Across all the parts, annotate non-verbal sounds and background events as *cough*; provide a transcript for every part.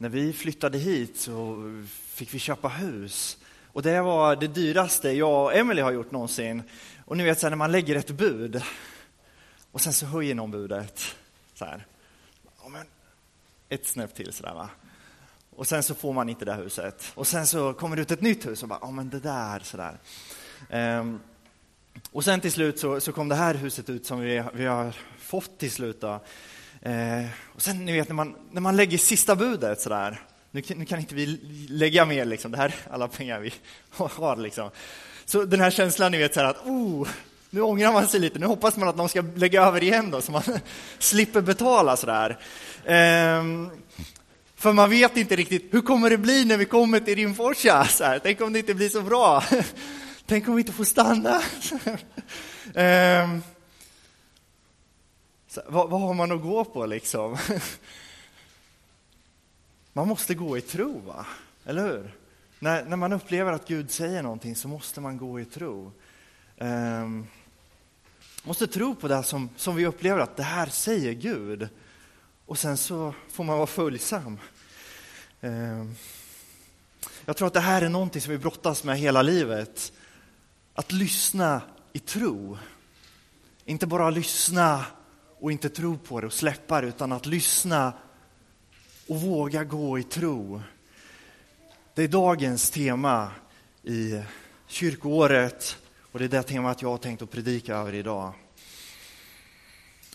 när vi flyttade hit så fick vi köpa hus. Och det var det dyraste jag och Emily har gjort någonsin. Och ni vet så här, när man lägger ett bud och sen så höjer någon budet. Så här. Ett snäpp till sådär va. Och sen så får man inte det huset. Och sen så kommer det ut ett nytt hus och bara, ja men det där sådär. Um, ehm, och sen till slut så, så, kom det här huset ut som vi, vi har fått till slut. Då. Eh, och sen ni vet när man, när man lägger sista budet sådär, nu, nu kan inte vi lägga mer liksom, det här är alla pengar vi *laughs* har liksom. Så den här känslan ni vet så att, oh, nu ångrar man sig lite, nu hoppas man att någon ska lägga över igen då så man *laughs* slipper betala sådär. Eh, för man vet inte riktigt, hur kommer det bli när vi kommer till Rimforsa? *laughs* Så här, tänk om det inte blir så bra? Tänk om vi inte får stanna? eh, så, vad, vad, har man att gå på liksom? *laughs* man måste gå i tro, va? eller hur? När, när man upplever att Gud säger någonting så måste man gå i tro. Um, måste tro på det som, som vi upplever att det här säger Gud. Och sen så får man vara följsam. Um, jag tror att det här är någonting som vi brottas med hela livet. Att lyssna i tro. Inte bara lyssna och inte tro på det och släppa det, utan att lyssna och våga gå i tro. Det är dagens tema i kyrkoåret och det är det temat jag har tänkt att predika över idag.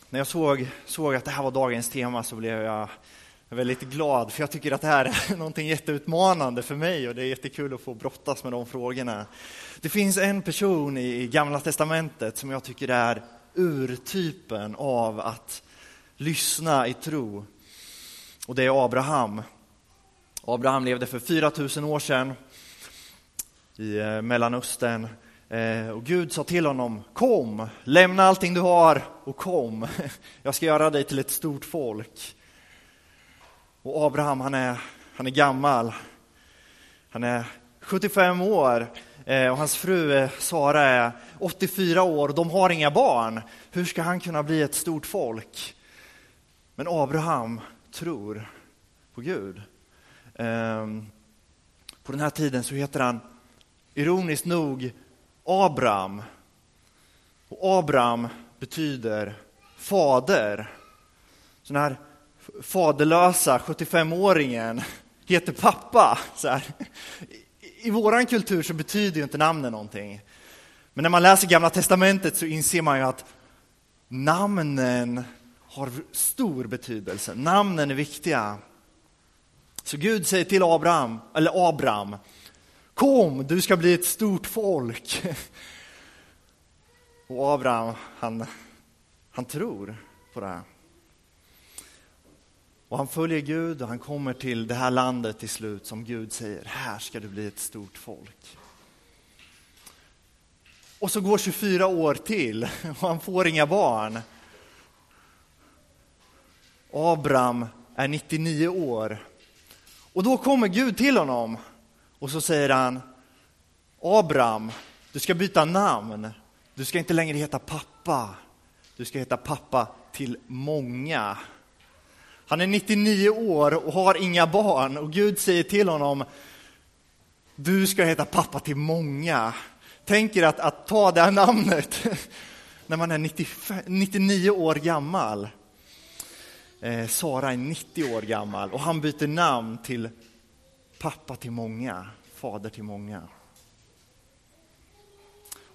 När jag såg, såg att det här var dagens tema så blev jag väldigt glad, för jag tycker att det här är *laughs* någonting jätteutmanande för mig och det är jättekul att få brottas med de frågorna. Det finns en person i Gamla Testamentet som jag tycker är urtypen av att lyssna i tro. Och det är Abraham. Abraham levde för 4000 år sedan i eh, Mellanöstern. Eh, och Gud sa till honom, kom, lämna allting du har och kom. *laughs* Jag ska göra dig till ett stort folk. Och Abraham, han är, han är gammal. Han är 75 år Eh, och hans fru eh, Sara är 84 år och de har inga barn. Hur ska han kunna bli ett stort folk? Men Abraham tror på Gud. Ehm, på den här tiden så heter han ironiskt nog Abraham. Och Abraham betyder fader. Så den här faderlösa 75-åringen heter pappa. Så här. I, vår kultur så betyder ju inte namnen någonting. Men när man läser Gamla Testamentet så inser man ju att namnen har stor betydelse. Namnen är viktiga. Så Gud säger till Abraham, eller Abraham, kom, du ska bli ett stort folk. *laughs* Och Abraham, han, han tror på det här. Och han följer Gud och han kommer till det här landet till slut som Gud säger, här ska du bli ett stort folk. Och så går 24 år till *laughs* och han får inga barn. Abraham är 99 år. Och då kommer Gud till honom och så säger han, Abraham, du ska byta namn. Du ska inte längre heta pappa, du ska heta pappa till många. Han är 99 år och har inga barn och Gud säger till honom, du ska heta pappa till många. Tänk er att, att ta det här namnet *laughs* när man är 95, 99 år gammal. Eh, Sara är 90 år gammal och han byter namn till pappa till många, fader till många.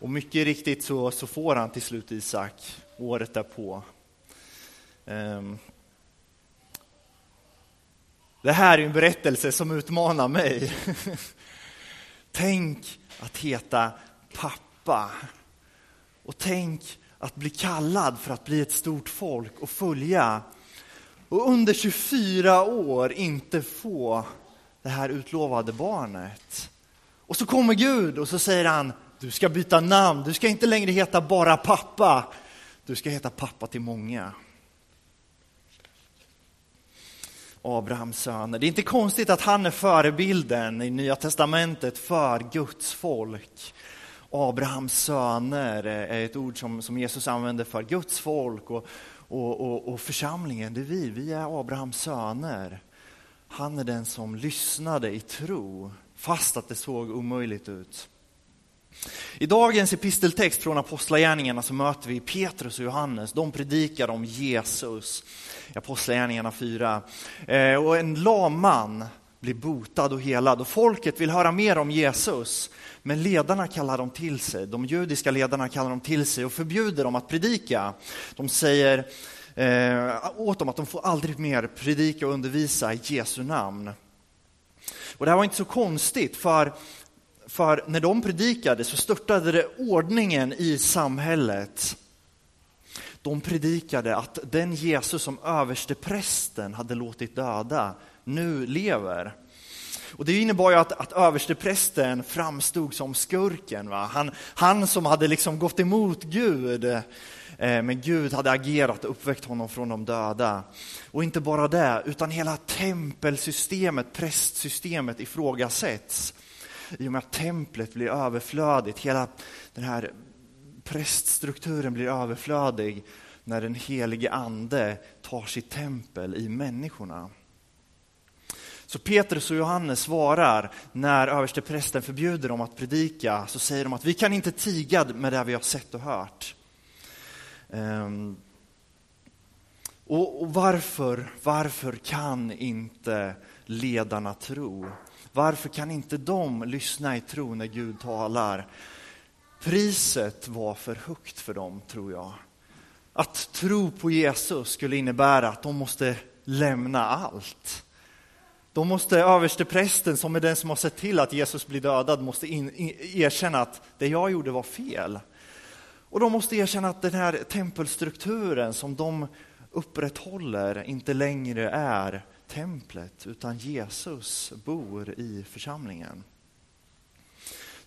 Och mycket riktigt så, så får han till slut Isak året därpå. Eh, det här är en berättelse som utmanar mig. *laughs* tänk att heta pappa. Och tänk att bli kallad för att bli ett stort folk och följa. Och under 24 år inte få det här utlovade barnet. Och så kommer Gud och så säger han, du ska byta namn, du ska inte längre heta bara pappa, du ska heta pappa till många. Abrahams söner. Det är inte konstigt att han är förebilden i Nya Testamentet för Guds folk. Abrahams söner är ett ord som, som Jesus använder för Guds folk och, och, och, och församlingen, det är vi. Vi är Abrahams söner. han är den som lyssnade i tro, fast att det såg omöjligt ut. I dagens episteltext från Apostlagärningarna så möter vi Petrus och Johannes. De predikar om Jesus i Apostlagärningarna 4. Eh, och en lam man blir botad och helad och folket vill höra mer om Jesus. Men ledarna kallar dem till sig, de judiska ledarna kallar dem till sig och förbjuder dem att predika. De säger eh, åt dem att de får aldrig mer predika och undervisa i Jesu namn. Och det här var inte så konstigt, för, för när de predikade så störtade det ordningen i samhället. De predikade att den Jesus som översteprästen hade låtit döda nu lever. Och det innebar ju att, att översteprästen framstod som skurken. Va? Han, han som hade liksom gått emot Gud. Eh, men Gud hade agerat och uppväckt honom från de döda. Och inte bara det, utan hela tempelsystemet, prästsystemet ifrågasätts. I och med att templet blir överflödigt, hela den här präststrukturen blir överflödig när den helige ande tar sitt tempel i människorna. Så Petrus och Johannes svarar när översteprästen förbjuder dem att predika, så säger de att vi kan inte tiga med det vi har sett och hört. Um, och, och varför, varför kan inte ledarna tro? Varför kan inte de lyssna i tro när Gud talar? Priset var för högt för dem, tror jag. Att tro på Jesus skulle innebära att de måste lämna allt. Då måste översteprästen, som är den som har sett till att Jesus blir dödad, måste in, in, erkänna att det jag gjorde var fel. Och de måste erkänna att den här tempelstrukturen som de upprätthåller inte längre är templet, utan Jesus bor i församlingen.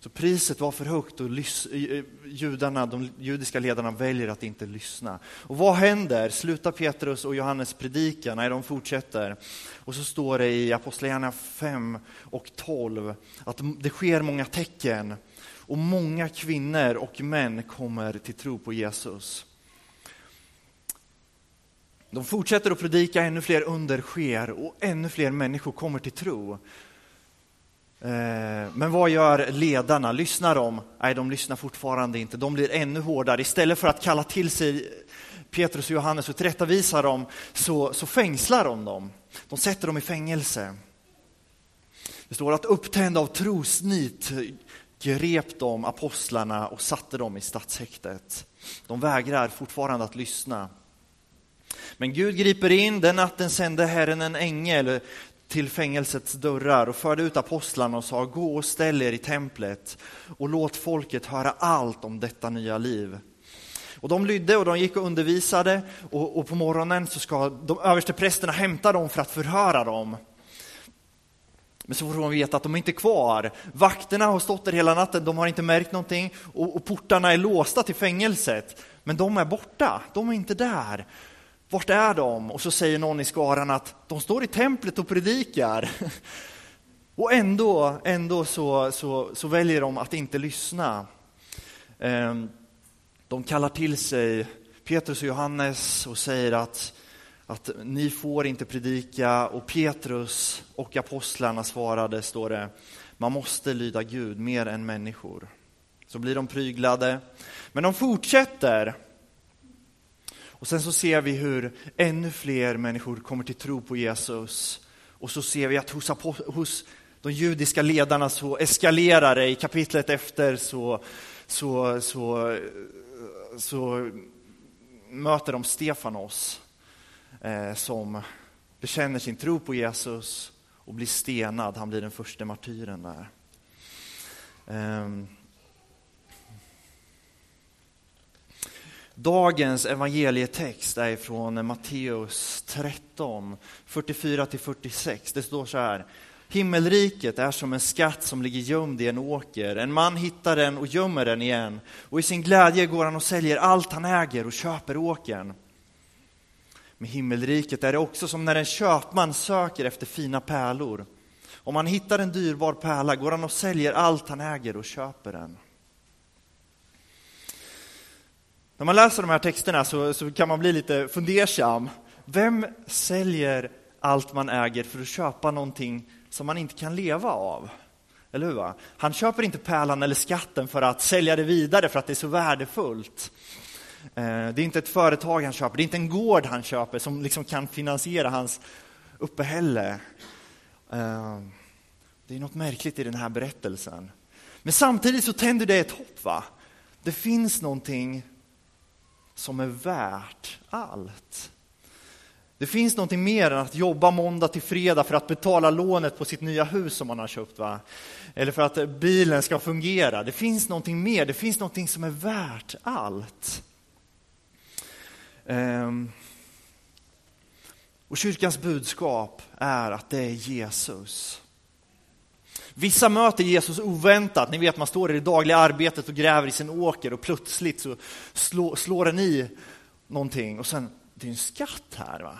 Så priset var för högt och eh, judarna, de judiska ledarna väljer att inte lyssna. Och vad händer? Slutar Petrus och Johannes predika? Nej, de fortsätter. Och så står det i Apostlagärningarna 5 och 12 att det sker många tecken och många kvinnor och män kommer till tro på Jesus. De fortsätter att predika, ännu fler under sker och ännu fler människor kommer till tro. Eh, men vad gör ledarna? Lyssnar de? Nej, de lyssnar fortfarande inte. De blir ännu hårdare. Istället för att kalla till sig Petrus och Johannes och tillrättavisa dem så, så fängslar de dem. De sätter dem i fängelse. Det står att upptända av trosnit grep de apostlarna och satte dem i stadshäktet. De vägrar fortfarande att lyssna. Men Gud griper in. Den natten sände Herren en ängel till fängelsets dörrar och förde ut apostlarna och sa gå och ställ er i templet och låt folket höra allt om detta nya liv. Och de lydde och de gick och undervisade och, och på morgonen så ska de överste prästerna hämta dem för att förhöra dem. Men så får de veta att de är inte är kvar. Vakterna har stått där hela natten, de har inte märkt någonting och, och portarna är låsta till fängelset. Men de är borta, de är inte där. Vart är de? Och så säger någon i skaran att de står i templet och predikar. *laughs* Och ändå, ändå så, så, så väljer de att inte lyssna. Ehm, de kallar till sig Petrus och Johannes och säger att, att ni får inte predika. Och Petrus och apostlarna svarade, står det, man måste lyda Gud mer än människor. Så blir de pryglade. Men de fortsätter och sen så ser vi hur ännu fler människor kommer till tro på Jesus. Och så ser vi att hos, hos de judiska ledarna så eskalerar det. I kapitlet efter så, så, så, så möter de Stefanos eh, som bekänner sin tro på Jesus och blir stenad. Han blir den första martyren där. Eh, Dagens evangelietext är från Matteus 13, 44-46. Det står så här. Himmelriket är som en skatt som ligger gömd i en åker. En man hittar den och gömmer den igen. Och i sin glädje går han och säljer allt han äger och köper åkern. Med himmelriket är det också som när en köpman söker efter fina pärlor. Om han hittar en dyrbar pärla går han och säljer allt han äger och köper den. När man läser de här texterna så, så kan man bli lite fundersam. Vem säljer allt man äger för att köpa någonting som man inte kan leva av. Eller hur? Va? Han köper inte pärlan eller skatten för att sälja det vidare för att det är så värdefullt. Eh, det är inte ett företag han köper, det är inte en gård han köper som liksom kan finansiera hans uppehälle. Eh, det är något märkligt i den här berättelsen. Men samtidigt så tänder det ett hopp. va? Det finns någonting som är värt allt. Det finns någonting mer än att jobba måndag till fredag för att betala lånet på sitt nya hus som man har köpt. Va? Eller för att bilen ska fungera. Det finns någonting mer, det finns någonting som är värt allt. Ehm. Och kyrkans budskap är att det är Jesus. Vissa möter Jesus oväntat. Ni vet, man står i det dagliga arbetet och gräver i sin åker och plötsligt så slår, slår den i någonting och sen, det är en skatt här. va?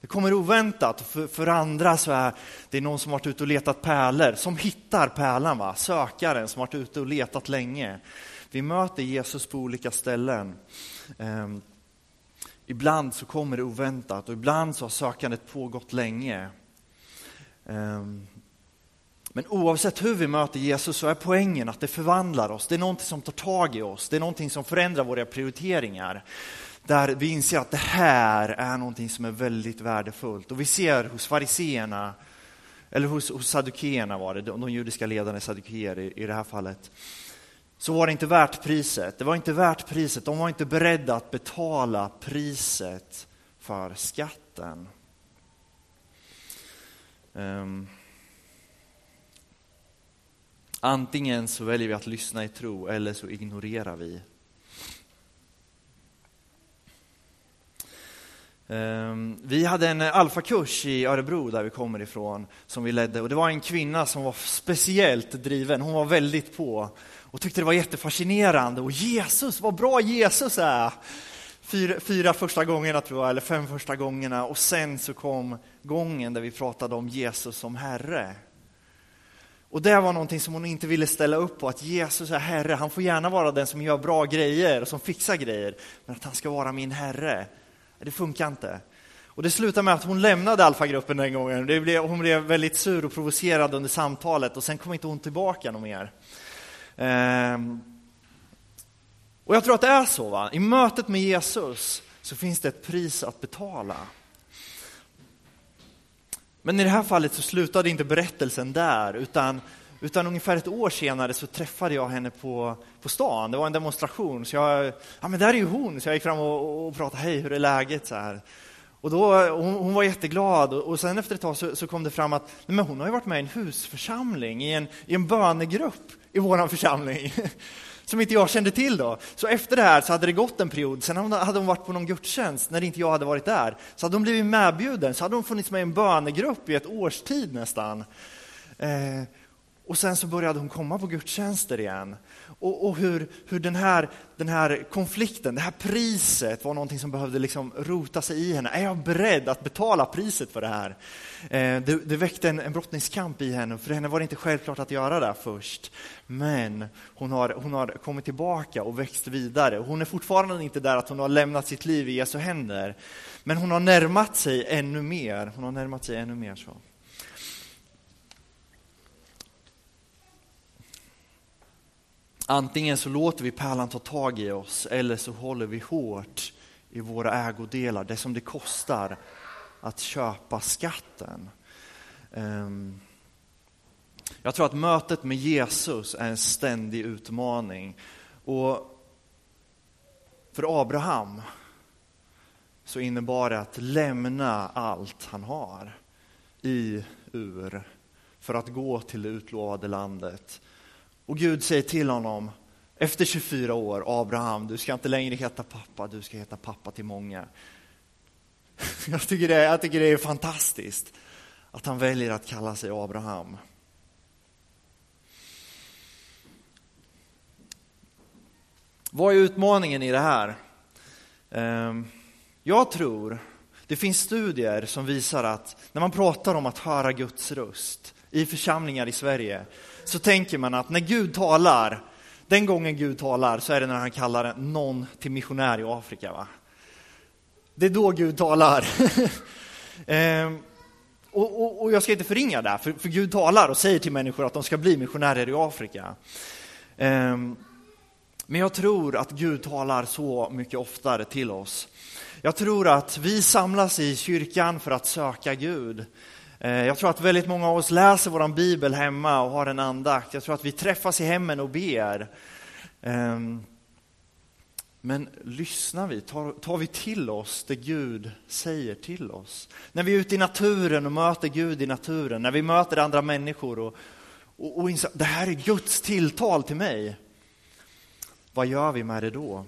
Det kommer oväntat. För, för andra så är det någon som varit ute och letat pärlor, som hittar pärlan, va? sökaren som varit ute och letat länge. Vi möter Jesus på olika ställen. Ehm, ibland så kommer det oväntat och ibland så har sökandet pågått länge. Ehm, men oavsett hur vi möter Jesus så är poängen att det förvandlar oss. Det är någonting som tar tag i oss. Det är någonting som förändrar våra prioriteringar. Där vi inser att det här är någonting som är väldigt värdefullt. Och vi ser hos fariseerna, eller hos, hos saddukeerna var det, de, de judiska ledarna saddukeer i, i det här fallet, så var det inte värt priset. Det var inte värt priset. De var inte beredda att betala priset för skatten. Um. Antingen så väljer vi att lyssna i tro eller så ignorerar vi. Ehm, vi hade en alfakurs i Örebro där vi kommer ifrån som vi ledde och det var en kvinna som var speciellt driven. Hon var väldigt på och tyckte det var jättefascinerande och Jesus, vad bra Jesus är! Fyra, fyra första gångerna tror jag, eller fem första gångerna och sen så kom gången där vi pratade om Jesus som Herre. Och det var någonting som hon inte ville ställa upp på, att Jesus är Herre, han får gärna vara den som gör bra grejer och som fixar grejer, men att han ska vara min Herre, det funkar inte. Och det slutade med att hon lämnade alfagruppen den gången. Det blev, hon blev väldigt sur och provocerad under samtalet och sen kom inte hon tillbaka någon mer. Ehm. Och jag tror att det är så, va? i mötet med Jesus så finns det ett pris att betala. Men i det här fallet så slutade inte berättelsen där, utan, utan ungefär ett år senare så träffade jag henne på, på stan. Det var en demonstration, så jag, ja men där är ju hon, så jag gick fram och, och pratade, hej hur är läget? Så här. Och då, hon, hon var jätteglad och, och sen efter ett tag så, så kom det fram att nej men hon har ju varit med i en husförsamling, i en, i en bönegrupp i vår församling. *laughs* som inte jag kände till då. Så efter det här så hade det gått en period, sen hade hon varit på någon gudstjänst när inte jag hade varit där. Så hade hon blivit medbjuden, så hade hon funnits med i en bönegrupp i ett års tid nästan. Eh, och sen så började hon komma på gudstjänster igen. Och, och, hur, hur den, här, den här konflikten, det här priset var någonting som behövde liksom rota sig i henne. Är jag beredd att betala priset för det här? Eh, det, det, väckte en, en brottningskamp i henne, för henne var det inte självklart att göra det först. Men hon har, hon har kommit tillbaka och växt vidare. Hon är fortfarande inte där att hon har lämnat sitt liv i Jesu händer. Men hon har närmat sig ännu mer. Hon har närmat sig ännu mer. så. Antingen så låter vi pärlan ta tag i oss eller så håller vi hårt i våra ägodelar, det som det kostar att köpa skatten. Ehm, jag tror att mötet med Jesus är en ständig utmaning. Och för Abraham så innebar det att lämna allt han har i Ur för att gå till det utlovade landet och Gud säger till honom, efter 24 år, Abraham, du ska inte längre heta pappa, du ska heta pappa till många. *laughs* Jag tycker det, jag tycker det är fantastiskt att han väljer att kalla sig Abraham. Vad är utmaningen i det här? Ehm, jag tror, det finns studier som visar att när man pratar om att höra Guds röst i församlingar i Sverige så tänker man att när Gud talar, den gången Gud talar så är det när han kallar någon till missionär i Afrika. Va? Det är då Gud talar. *laughs* Ehm, Och, och, och jag ska inte förringa det, för, för Gud talar och säger till människor att de ska bli missionärer i Afrika. Ehm, men jag tror att Gud talar så mycket oftare till oss. Jag tror att vi samlas i kyrkan för att söka Gud. Eh, jag tror att väldigt många av oss läser vår bibel hemma och har en andakt. Jag tror att vi träffas i hemmen och ber. Ehm, men lyssnar vi? Tar, tar vi till oss det Gud säger till oss? När vi är ute i naturen och möter Gud i naturen, när vi möter andra människor och, och, och inser det här är Guds tilltal till mig. Vad gör vi med det då?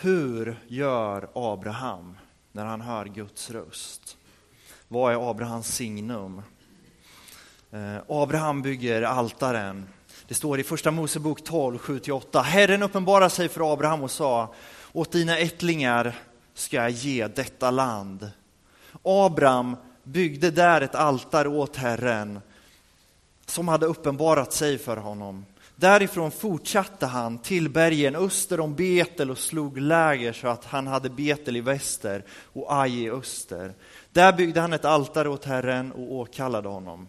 Hur gör Abraham när han hör Guds röst? Vad är Abrahams signum? Eh, Abraham bygger altaren. Det står i Första Mosebok 12, 7-8. Herren uppenbarade sig för Abraham och sa, åt dina ättlingar ska jag ge detta land. Abraham byggde där ett altare åt Herren som hade uppenbarat sig för honom. Därifrån fortsatte han till bergen öster om Betel och slog läger så att han hade Betel i väster och Aj i öster. Där byggde han ett altare åt Herren och åkallade honom.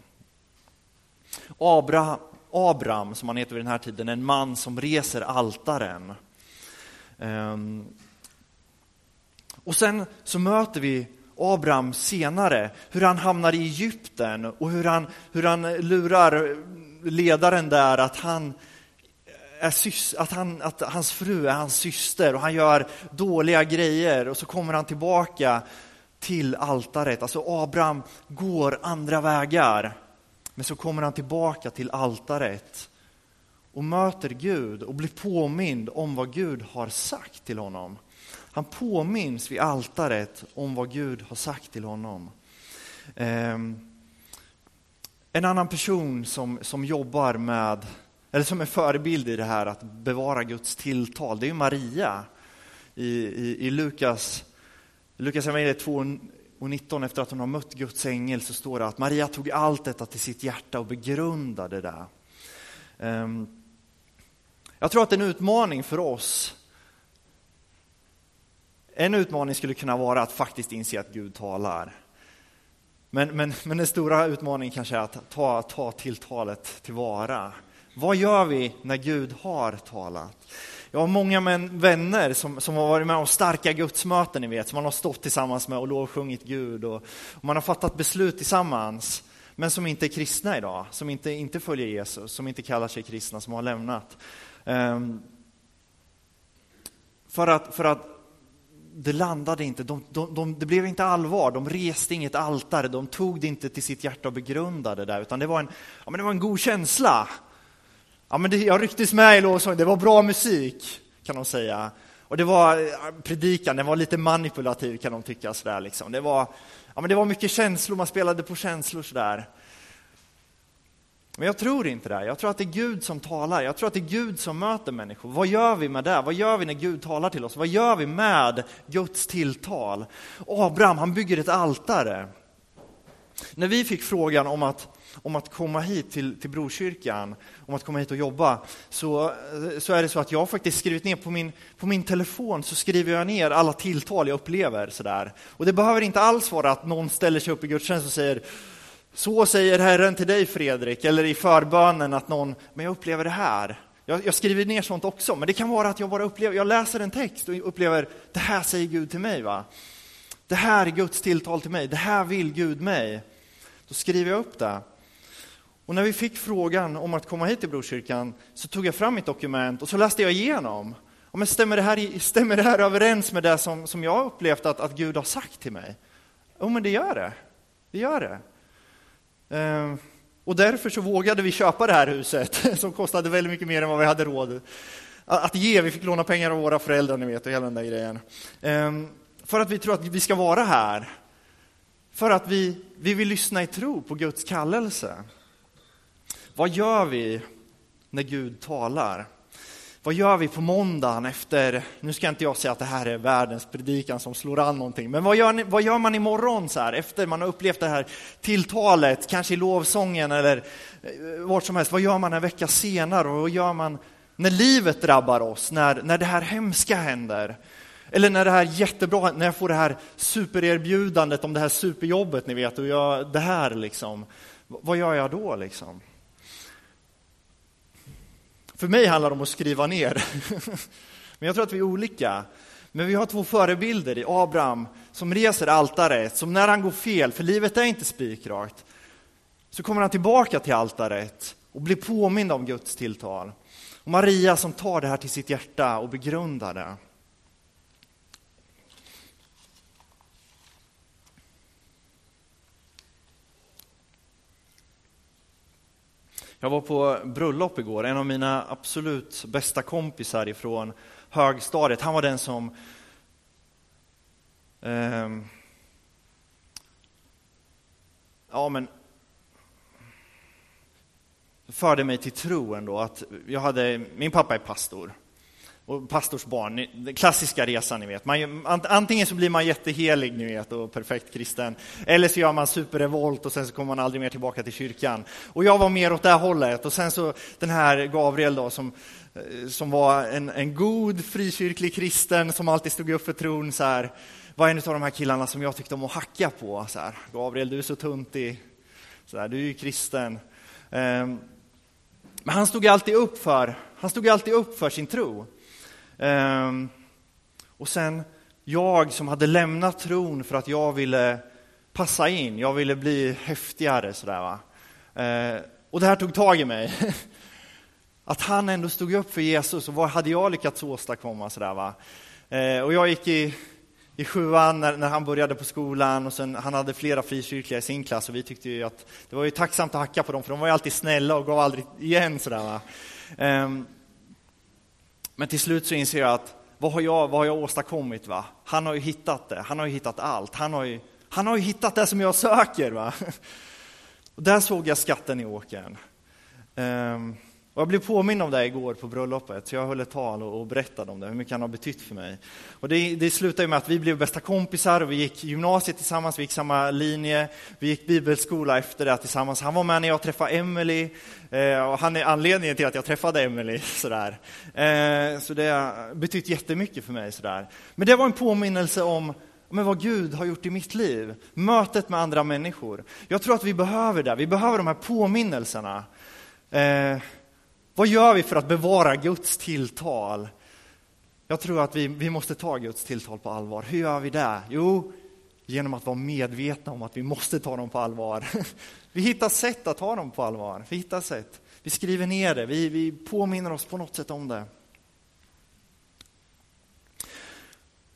Abraham, Abram, som han heter vid den här tiden, en man som reser altaren. Um, och sen så möter vi Abraham senare, hur han hamnar i Egypten och hur han, hur han lurar ledaren där att, han är att, han, att hans fru är hans syster och han gör dåliga grejer och så kommer han tillbaka till altaret. Alltså Abraham går andra vägar. Men så kommer han tillbaka till altaret och möter Gud och blir påmind om vad Gud har sagt till honom. Han påminns vid altaret om vad Gud har sagt till honom. Um, en annan person som, som jobbar med, eller som är förebild i det här att bevara Guds tilltal, det är Maria. I, i, i Lukas, Lukas evangeliet 2 och 19, efter att hon har mött Guds ängel, så står det att Maria tog allt detta till sitt hjärta och begrundade det. Ehm, jag tror att en utmaning för oss, en utmaning skulle kunna vara att faktiskt inse att Gud talar. Men, men, men den stora utmaningen kanske är att ta, ta tilltalet tillvara. Vad gör vi när Gud har talat? Jag har många vänner som, som har varit med om starka gudsmöten, ni vet, som man har stått tillsammans med och lovsjungit Gud och, och, man har fattat beslut tillsammans, men som inte är kristna idag, som inte, inte följer Jesus, som inte kallar sig kristna, som har lämnat. Um, för att, för att det landade inte, de, de, de, det blev inte allvar, de reste inget altare, de tog det inte till sitt hjärta och begrundade det, utan det var en, ja, men det var en god känsla. Ja, men det, jag rycktes med i lovsång, det var bra musik, kan de säga. Och det var predikan, den var lite manipulativ kan de tycka. Sådär, liksom. det, var, ja, men det var mycket känslor, man spelade på känslor sådär. Men jag tror inte det. Jag tror att det är Gud som talar. Jag tror att det är Gud som möter människor. Vad gör vi med det? Vad gör vi när Gud talar till oss? Vad gör vi med Guds tilltal? Abraham, han bygger ett altare. När vi fick frågan om att, om att komma hit till, till Brokyrkan, om att komma hit och jobba, så, så är det så att jag faktiskt skrivit ner på min, på min telefon, så skriver jag ner alla tilltal jag upplever. Sådär. Och det behöver inte alls vara att någon ställer sig upp i gudstjänst och säger så säger Herren till dig Fredrik, eller i förbönen att någon, men jag upplever det här. Jag, jag, skriver ner sånt också, men det kan vara att jag bara upplever, jag läser en text och upplever, det här säger Gud till mig. va? Det här är Guds tilltal till mig, det här vill Gud mig. Då skriver jag upp det. Och när vi fick frågan om att komma hit till Brokyrkan så tog jag fram mitt dokument och så läste jag igenom. men stämmer, det här, stämmer det här överens med det som, som jag upplevt att, att Gud har sagt till mig? Jo, men det gör det. Det gör det. Ehm, och därför så vågade vi köpa det här huset *laughs* som kostade väldigt mycket mer än vad vi hade råd att ge. Vi fick låna pengar av våra föräldrar, ni vet, och hela den där grejen. Ehm, för att vi tror att vi ska vara här. För att vi, vi vill lyssna i tro på Guds kallelse. Vad gör vi när Gud talar? Vad gör vi på måndagen efter, nu ska inte jag säga att det här är världens predikan som slår an någonting, men vad gör, ni, vad gör man imorgon så här, efter man har upplevt det här tilltalet, kanske i lovsången eller eh, vart som helst, vad gör man en vecka senare och vad gör man, när livet drabbar oss, när, när det här hemska händer, eller när det här jättebra, när jag får det här supererbjudandet om det här superjobbet, ni vet, och jag, det här liksom, vad gör jag då liksom? För mig handlar det om att skriva ner. *laughs* Men jag tror att vi är olika. Men vi har två förebilder i Abraham som reser altaret, som när han går fel, för livet är inte spikrakt, så kommer han tillbaka till altaret och blir påmind om Guds tilltal. Och Maria som tar det här till sitt hjärta och begrundar det. Jag var på bröllop igår, en av mina absolut bästa kompisar ifrån högstadiet, han var den som eh, ja, men förde mig till tro ändå. Att jag hade, min pappa är pastor och pastorsbarn, den klassiska resan ni vet. Man, antingen så blir man jättehelig ni vet och perfekt kristen, eller så gör man superrevolt och sen så kommer man aldrig mer tillbaka till kyrkan. Och jag var mer åt det här hållet och sen så den här Gabriel då som, eh, som var en, en god frikyrklig kristen som alltid stod upp för tron så här, var en av de här killarna som jag tyckte om att hacka på. Så här, Gabriel, du är så tuntig, så här, du är ju kristen. Um, men han stod alltid upp för, han stod alltid upp för sin tro. Ehm, och sen jag som hade lämnat tron för att jag ville passa in, jag ville bli häftigare. Sådär, va? Ehm, och det här tog tag i mig. *laughs* Att han ändå stod upp för Jesus och vad hade jag lyckats åstadkomma? Sådär, va? Ehm, och jag gick i i sjuan när, när, han började på skolan och sen, han hade flera frikyrkliga i sin klass och vi tyckte ju att det var ju tacksamt att hacka på dem för de var ju alltid snälla och gav aldrig igen sådär. Um, men till slut så inser jag att vad har jag, vad har jag åstadkommit? Va? Han har ju hittat det, han har ju hittat allt, han har ju, han har ju hittat det som jag söker. Va? *laughs* Och där såg jag skatten i åkern. Um, och jag blev påminn om det igår på bröllopet, så jag höll ett tal och, berättade om det, hur mycket han har betytt för mig. Och det, det slutade med att vi blev bästa kompisar och vi gick gymnasiet tillsammans, vi gick samma linje, vi gick bibelskola efter det tillsammans. Han var med när jag träffade Emily eh, och han är anledningen till att jag träffade Emily. *laughs* Sådär. Eh, så det har betytt jättemycket för mig. Sådär. Men det var en påminnelse om men vad Gud har gjort i mitt liv, mötet med andra människor. Jag tror att vi behöver det, vi behöver de här påminnelserna. Eh, vad gör vi för att bevara Guds tilltal? Jag tror att vi, vi måste ta Guds tilltal på allvar. Hur gör vi det? Jo, genom att vara medvetna om att vi måste ta dem på allvar. *laughs* Vi hittar sätt att ta dem på allvar. Vi hittar sätt. Vi skriver ner det, vi, vi påminner oss på något sätt om det.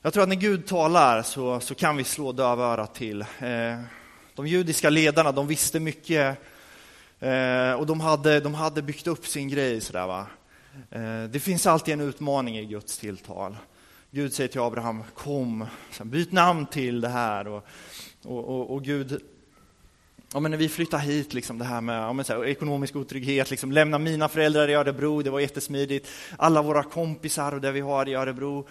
Jag tror att när Gud talar så, så kan vi slå dövörat till. Eh, de judiska ledarna de visste mycket Eh, och de hade, de hade byggt upp sin grej. Sådär, va? Eh, det finns alltid en utmaning i Guds tilltal. Gud säger till Abraham, kom, byt namn till det här. Och, och, och, och Gud, ja, men när vi flyttar hit, liksom det här med ja, men så här, ekonomisk otrygghet, liksom, lämna mina föräldrar i Örebro, det var jättesmidigt. Alla våra kompisar och det vi har i Örebro.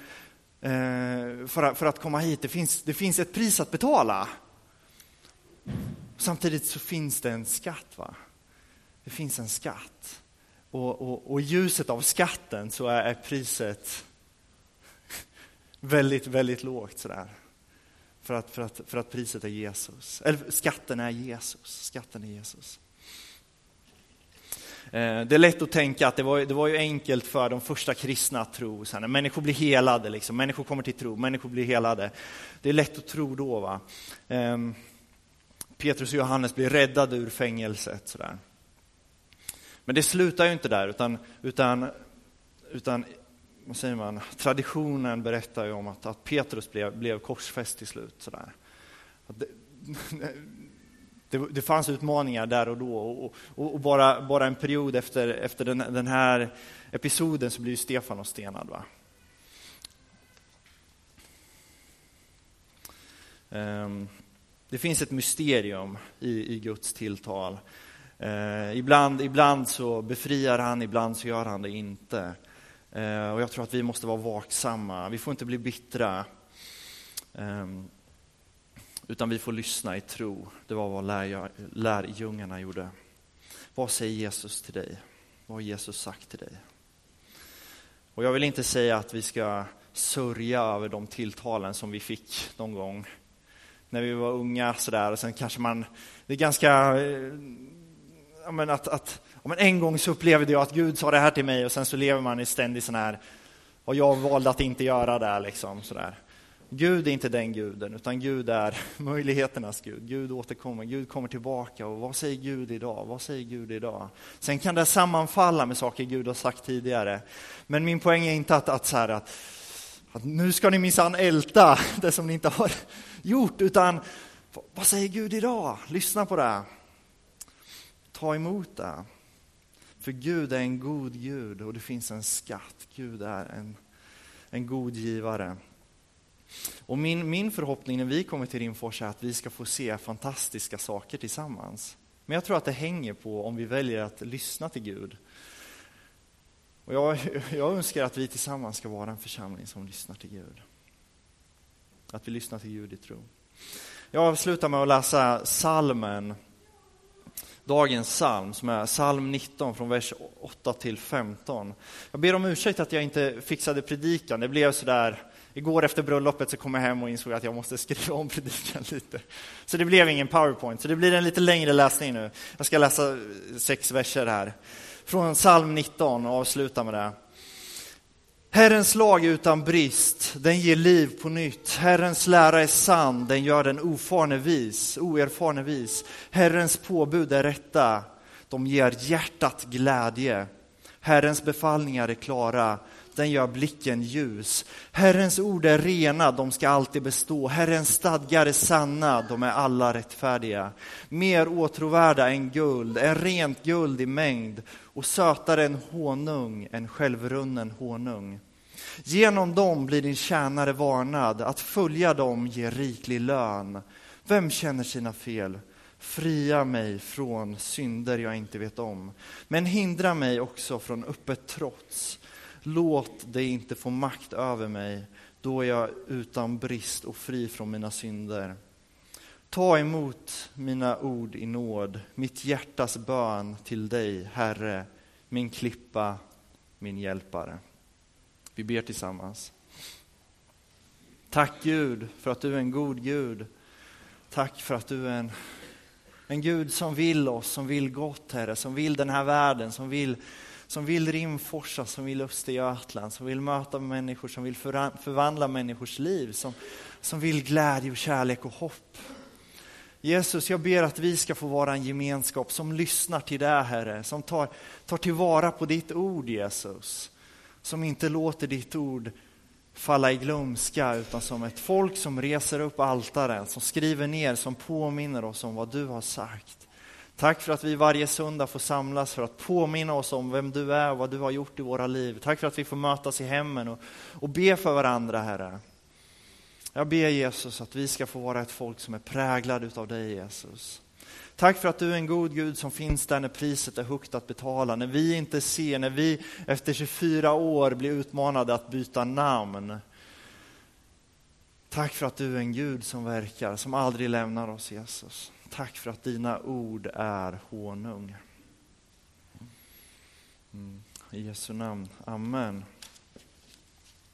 Eh, för, att, för att komma hit, det finns, det finns ett pris att betala. Samtidigt så finns det en skatt. Va? Det finns en skatt. Och, och, och i ljuset av skatten så är, är priset väldigt, väldigt lågt. Sådär. För, att, för, att, för att priset är Jesus. Eller skatten är Jesus. Skatten är Jesus. Eh, det är lätt att tänka att det var, det var ju enkelt för de första kristna att tro. Så här, när människor blir helade, liksom, människor kommer till tro, människor blir helade. Det är lätt att tro då. Va? Ehm, Petrus och Johannes blir räddade ur fängelset. Så där. Men det slutar ju inte där, utan, utan, utan vad säger man, traditionen berättar ju om att, att Petrus blev, blev korsfäst till slut. Sådär. Det, *laughs* det, det, fanns utmaningar där och då och, och, och, bara, bara en period efter, efter den, den här episoden så blir Stefanos stenad. Va? Ehm, det finns ett mysterium i, i Guds tilltal. Eh, ibland, ibland så befriar han, ibland så gör han det inte. Eh, och jag tror att vi måste vara vaksamma. Vi får inte bli bittra. Eh, utan vi får lyssna i tro. Det var vad lärjungarna gjorde. Vad säger Jesus till dig? Vad har Jesus sagt till dig? Och jag vill inte säga att vi ska sörja över de tilltalen som vi fick någon gång när vi var unga sådär och sen kanske man, det är ganska, eh, ja men att, att ja men en gång så upplevde jag att Gud sa det här till mig och sen så lever man i ständig sån här, och jag valde att inte göra det liksom sådär. Gud är inte den guden, utan Gud är *laughs* möjligheternas Gud. Gud återkommer, Gud kommer tillbaka. Och vad säger Gud idag? Vad säger Gud idag? Sen kan det sammanfalla med saker Gud har sagt tidigare. Men min poäng är inte att, att, så här, att, att nu ska ni minsann älta *laughs* det som ni inte har *laughs* gjort, utan vad säger Gud idag? Lyssna på det. Ta emot det. För Gud är en god Gud och det finns en skatt. Gud är en, en god givare. Och min, min förhoppning när vi kommer till Rimfors är att vi ska få se fantastiska saker tillsammans. Men jag tror att det hänger på om vi väljer att lyssna till Gud. Och jag, jag önskar att vi tillsammans ska vara en församling som lyssnar till Gud. Att vi lyssnar till Gud i tro. Jag avslutar med att läsa salmen, dagens psalm, som är psalm 19 från vers 8 till 15. Jag ber om ursäkt att jag inte fixade predikan, det blev sådär Igår efter bröllopet så kom jag hem och insåg att jag måste skriva om predikan lite. Så det blev ingen powerpoint, så det blir en lite längre läsning nu. Jag ska läsa sex verser här. Från psalm 19 och avsluta med det. Herrens lag är utan brist, den ger liv på nytt. Herrens lära är sann, den gör den ofarne vis, oerfarne vis. Herrens påbud är rätta, de ger hjärtat glädje. Herrens befallningar är klara, den gör blicken ljus. Herrens ord är rena, de ska alltid bestå. Herrens stadgar är sanna, de är alla rättfärdiga. Mer åtråvärda än guld, än rent guld i mängd och sötare än honung, än självrunnen honung. Genom dem blir din tjänare varnad, att följa dem ger riklig lön. Vem känner sina fel? Fria mig från synder jag inte vet om, men hindra mig också från öppet trots. Låt det inte få makt över mig, då är jag utan brist och fri från mina synder. Ta emot mina ord i nåd, mitt hjärtas bön till dig, Herre, min klippa, min hjälpare. Vi ber tillsammans. Tack Gud för att du är en god Gud. Tack för att du är en, en Gud som vill oss, som vill gott Herre, som vill den här världen, som vill som vill Rimforsa, som vill Östergötland, som vill möta människor, som vill förvandla människors liv, som, som vill glädje och kärlek och hopp. Jesus, jag ber att vi ska få vara en gemenskap som lyssnar till dig, Herre, som tar, tar tillvara på ditt ord, Jesus. Som inte låter ditt ord falla i glömska, utan som ett folk som reser upp altaren, som skriver ner, som påminner oss om vad du har sagt. Tack för att vi varje söndag får samlas för att påminna oss om vem du är och vad du har gjort i våra liv. Tack för att vi får mötas i hemmen och, och be för varandra, Herre. Jag ber Jesus att vi ska få vara ett folk som är präglade av dig, Jesus. Tack för att du är en god Gud som finns där när priset är högt att betala, när vi inte ser, när vi efter 24 år blir utmanade att byta namn. Tack för att du är en Gud som verkar, som aldrig lämnar oss, Jesus. Tack för att dina ord är honung. Mm. I Jesu namn. Amen.